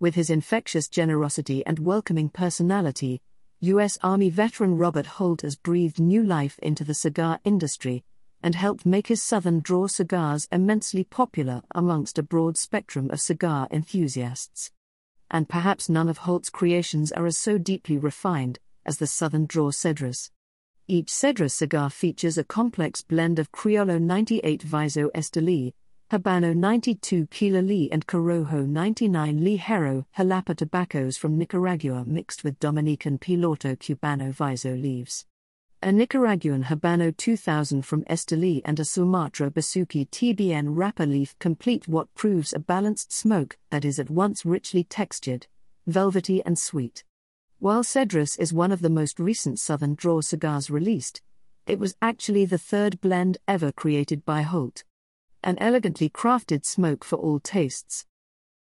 With his infectious generosity and welcoming personality, U.S. Army veteran Robert Holt has breathed new life into the cigar industry and helped make his Southern Draw cigars immensely popular amongst a broad spectrum of cigar enthusiasts. And perhaps none of Holt's creations are as so deeply refined as the Southern Draw Cedrus. Each Cedrus cigar features a complex blend of Criollo 98 Viso Esteli, Habano 92 Quilali, and Corojo 99 Ligero Jalapa tobaccos from Nicaragua mixed with Dominican Piloto Cubano Viso leaves. A Nicaraguan Habano 2000 from Esteli and a Sumatra Besuki TBN wrapper leaf complete what proves a balanced smoke that is at once richly textured, velvety, and sweet. While Cedrus is one of the most recent Southern Draw cigars released, it was actually the third blend ever created by Holt. An elegantly crafted smoke for all tastes,